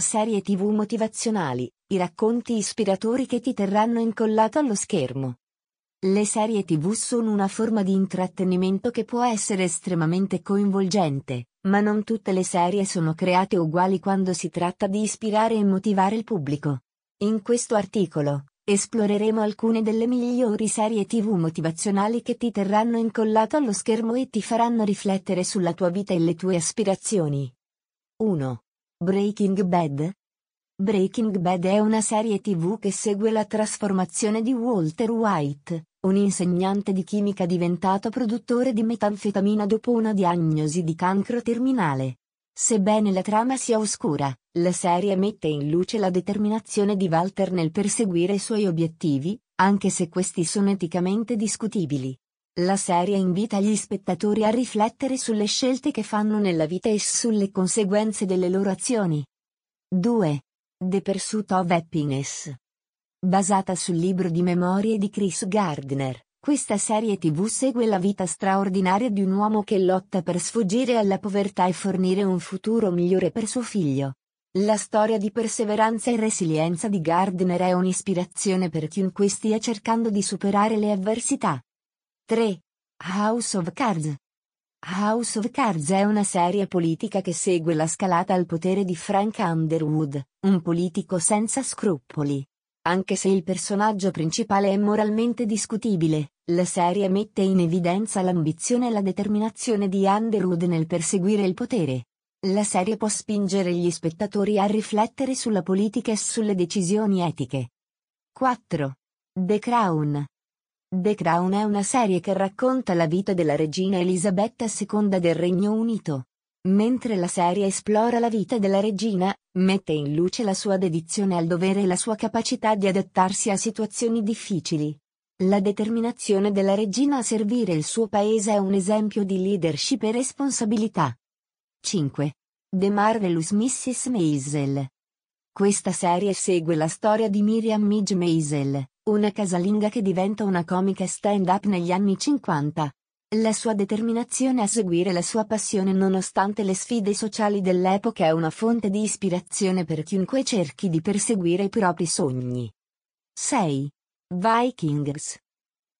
Serie TV motivazionali, i racconti ispiratori che ti terranno incollato allo schermo. Le serie TV sono una forma di intrattenimento che può essere estremamente coinvolgente, ma non tutte le serie sono create uguali quando si tratta di ispirare e motivare il pubblico. In questo articolo, esploreremo alcune delle migliori serie TV motivazionali che ti terranno incollato allo schermo e ti faranno riflettere sulla tua vita e le tue aspirazioni. 1. Breaking Bad Breaking Bad è una serie tv che segue la trasformazione di Walter White, un insegnante di chimica diventato produttore di metanfetamina dopo una diagnosi di cancro terminale. Sebbene la trama sia oscura, la serie mette in luce la determinazione di Walter nel perseguire i suoi obiettivi, anche se questi sono eticamente discutibili. La serie invita gli spettatori a riflettere sulle scelte che fanno nella vita e sulle conseguenze delle loro azioni. 2. The Pursuit of Happiness. Basata sul libro di memorie di Chris Gardner, questa serie tv segue la vita straordinaria di un uomo che lotta per sfuggire alla povertà e fornire un futuro migliore per suo figlio. La storia di perseveranza e resilienza di Gardner è un'ispirazione per chiunque stia cercando di superare le avversità. 3. House of Cards. House of Cards è una serie politica che segue la scalata al potere di Frank Underwood, un politico senza scrupoli. Anche se il personaggio principale è moralmente discutibile, la serie mette in evidenza l'ambizione e la determinazione di Underwood nel perseguire il potere. La serie può spingere gli spettatori a riflettere sulla politica e sulle decisioni etiche. 4. The Crown. The Crown è una serie che racconta la vita della regina Elisabetta II del Regno Unito. Mentre la serie esplora la vita della regina, mette in luce la sua dedizione al dovere e la sua capacità di adattarsi a situazioni difficili. La determinazione della regina a servire il suo paese è un esempio di leadership e responsabilità. 5. The Marvelous Mrs. Maisel. Questa serie segue la storia di Miriam Midge Maisel, una casalinga che diventa una comica stand-up negli anni 50. La sua determinazione a seguire la sua passione nonostante le sfide sociali dell'epoca è una fonte di ispirazione per chiunque cerchi di perseguire i propri sogni. 6. Vikings.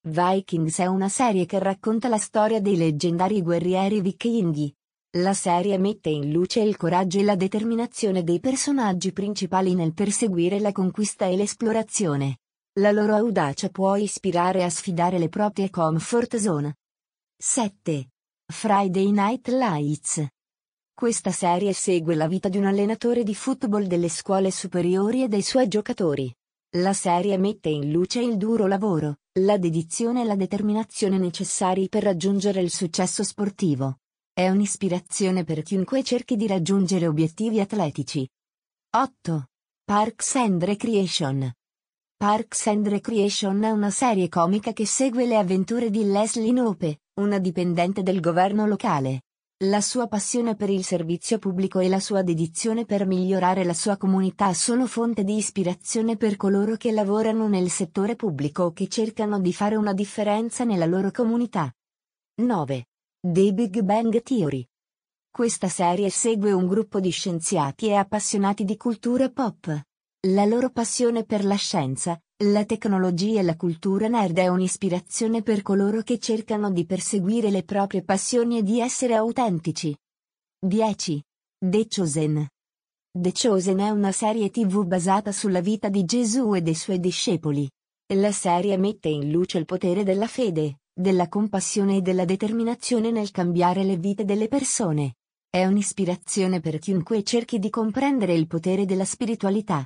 Vikings è una serie che racconta la storia dei leggendari guerrieri vichinghi. La serie mette in luce il coraggio e la determinazione dei personaggi principali nel perseguire la conquista e l'esplorazione. La loro audacia può ispirare a sfidare le proprie comfort zone. 7. Friday Night Lights. Questa serie segue la vita di un allenatore di football delle scuole superiori e dei suoi giocatori. La serie mette in luce il duro lavoro, la dedizione e la determinazione necessari per raggiungere il successo sportivo. È un'ispirazione per chiunque cerchi di raggiungere obiettivi atletici. 8. Parks and Recreation. Parks and Recreation è una serie comica che segue le avventure di Leslie Nope, una dipendente del governo locale. La sua passione per il servizio pubblico e la sua dedizione per migliorare la sua comunità sono fonte di ispirazione per coloro che lavorano nel settore pubblico o che cercano di fare una differenza nella loro comunità. 9. The Big Bang Theory. Questa serie segue un gruppo di scienziati e appassionati di cultura pop. La loro passione per la scienza, la tecnologia e la cultura nerd è un'ispirazione per coloro che cercano di perseguire le proprie passioni e di essere autentici. 10. The Chosen. The Chosen è una serie tv basata sulla vita di Gesù e dei suoi discepoli. La serie mette in luce il potere della fede, della compassione e della determinazione nel cambiare le vite delle persone. È un'ispirazione per chiunque cerchi di comprendere il potere della spiritualità.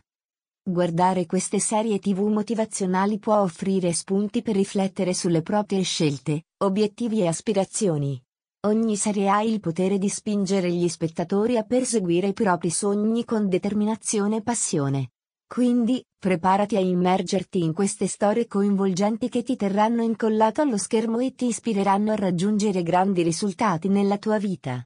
Guardare queste serie tv motivazionali può offrire spunti per riflettere sulle proprie scelte, obiettivi e aspirazioni. Ogni serie ha il potere di spingere gli spettatori a perseguire i propri sogni con determinazione e passione. Quindi, preparati a immergerti in queste storie coinvolgenti che ti terranno incollato allo schermo e ti ispireranno a raggiungere grandi risultati nella tua vita.